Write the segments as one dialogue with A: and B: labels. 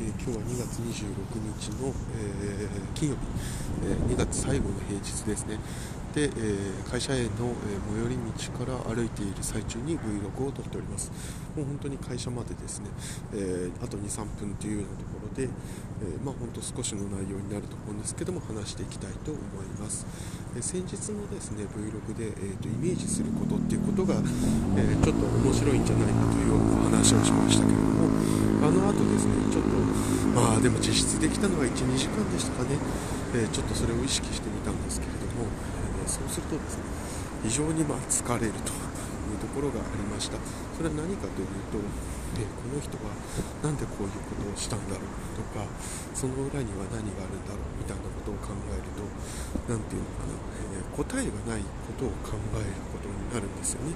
A: 今日は2月26日の、えー、金曜日、えー、2月最後の平日ですね。で、えー、会社への、え最寄り道から歩いている最中に Vlog を撮っております。もう本当に会社までですね、えあと23分というようなところで、えまあ本当少しの内容になると思うんですけども話していきたいと思います、え先日のですね Vlog で、えーと、イメージすることっていうことが、えちょっと面白いんじゃないかというような話をしましたけれどもあの後ですねまあでも実質できたのは12時間でしたかね、えちょっとそれを意識してみたんですけれどもえ、そうするとですね非常にま疲れるというところがありました。それは何かというと、えこの人は何でこういうことをしたんだろうとかその裏には何があるんだろうみたいなことを考えると何て言うのかな、え答えがないことを考えることになるんですよね。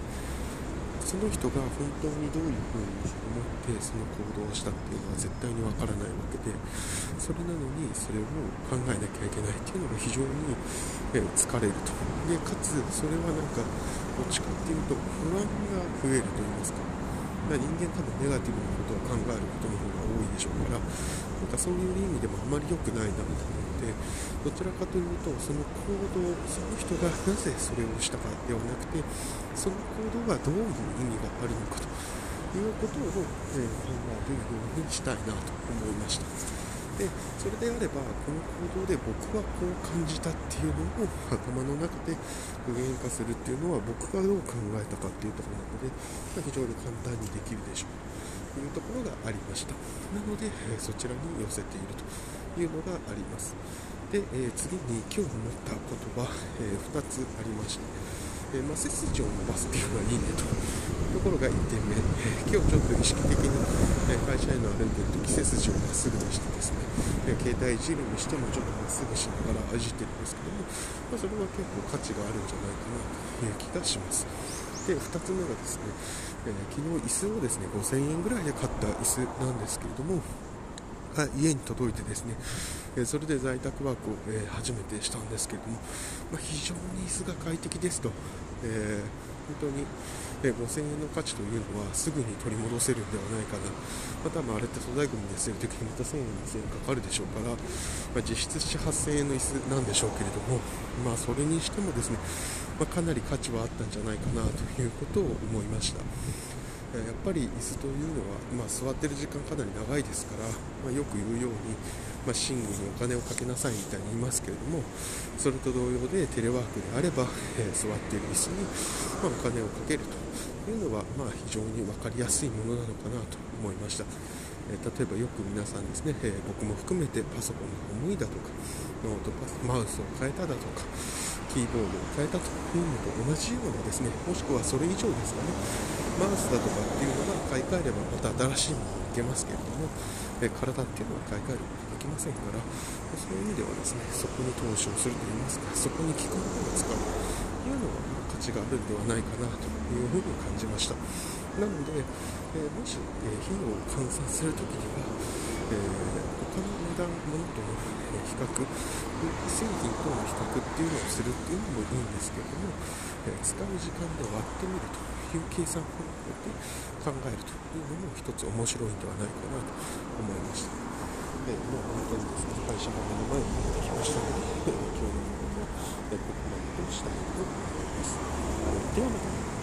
A: その人が本当にどういうふうに思ってその行動をしたっていうのは絶対にわからないわけでそれなのにそれを考えなきゃいけないっていうのが非常に、え疲れると。でかつそれはなんかどっちかっていうと不安が増えると言いますか。ま人間多分ネガティブなことを考えることの方が多いでしょうからなんかそういう意味でもあまり良くないなと思ってどちらかというとその行動その人がなぜそれをしたかではなくてその行動がどういう意味があるのかということを、えー、考えるようにしたいなと思いました。でそれであればこの行動で僕はこう感じたっていうのを頭の中で具現化するっていうのは僕がどう考えたかっていうところなので、ま非常に簡単にできるでしょうというところがありました。なので、えそちらに寄せているというのがあります。で、え次に今日思ったことは、え2つありましてえまあ、背筋を伸ばすっていうのはいいねというところが1点目、え今日ちょっと意識的に、え会社への歩いてると背筋をまっすぐにしてですね、え携帯いじるにしてもちょっとまっすぐしながらいじってるんですけども、まあ、それは結構価値があるんじゃないかなという気がします。で2つ目がですね、え昨日椅子をですね5000円ぐらいで買った椅子なんですけれどもが家に届いてですね、えそれで在宅ワークを、え初めてしたんですけれども、まあ、非常に椅子が快適ですと、え本当に、え5000円の価値というのはすぐに取り戻せるんではないかな、また、まあ、あれって粗大ごみで捨てるときにまた1000円、2000円かかるでしょうから、まあ、実質7、8000円の椅子なんでしょうけれども、まあ、それにしてもですね、まあ、かなり価値はあったんじゃないかなということを思いました。やっぱり椅子というのは、まあ、座ってる時間かなり長いですから、まあ、よく言うように、まあ、寝具にお金をかけなさいみたいに言いますけれどもそれと同様でテレワークであれば、えー、座っている椅子に、まお金をかけるというのは、まあ、非常に分かりやすいものなのかなと思いました。え例えばよく皆さんですね、え僕も含めてパソコンが重いだとかノートパマウスを変えただとかキーボードを変えたと同じようなですねもしくはそれ以上ですかねマウスだとかっていうのが買い替えればまた新しいものにいけますけれども、え体っていうのは買い替えることができませんからそういう意味ではですねそこに投資をするといいますかそこに効くものを使うというのは価値があるんではないかなというふうに感じました。なので、えもし、え費用を換算するときには、えー、他の値段比較製品との比較っていうのをするっていうのもいいんですけども、え使う時間で割ってみるという計算方法で考えるというのも一つ面白いんではないかなと思いました。えもう本当にですね、会社が目の前に出てきましたので、今日のものもここまでとしたいと思います。ではまた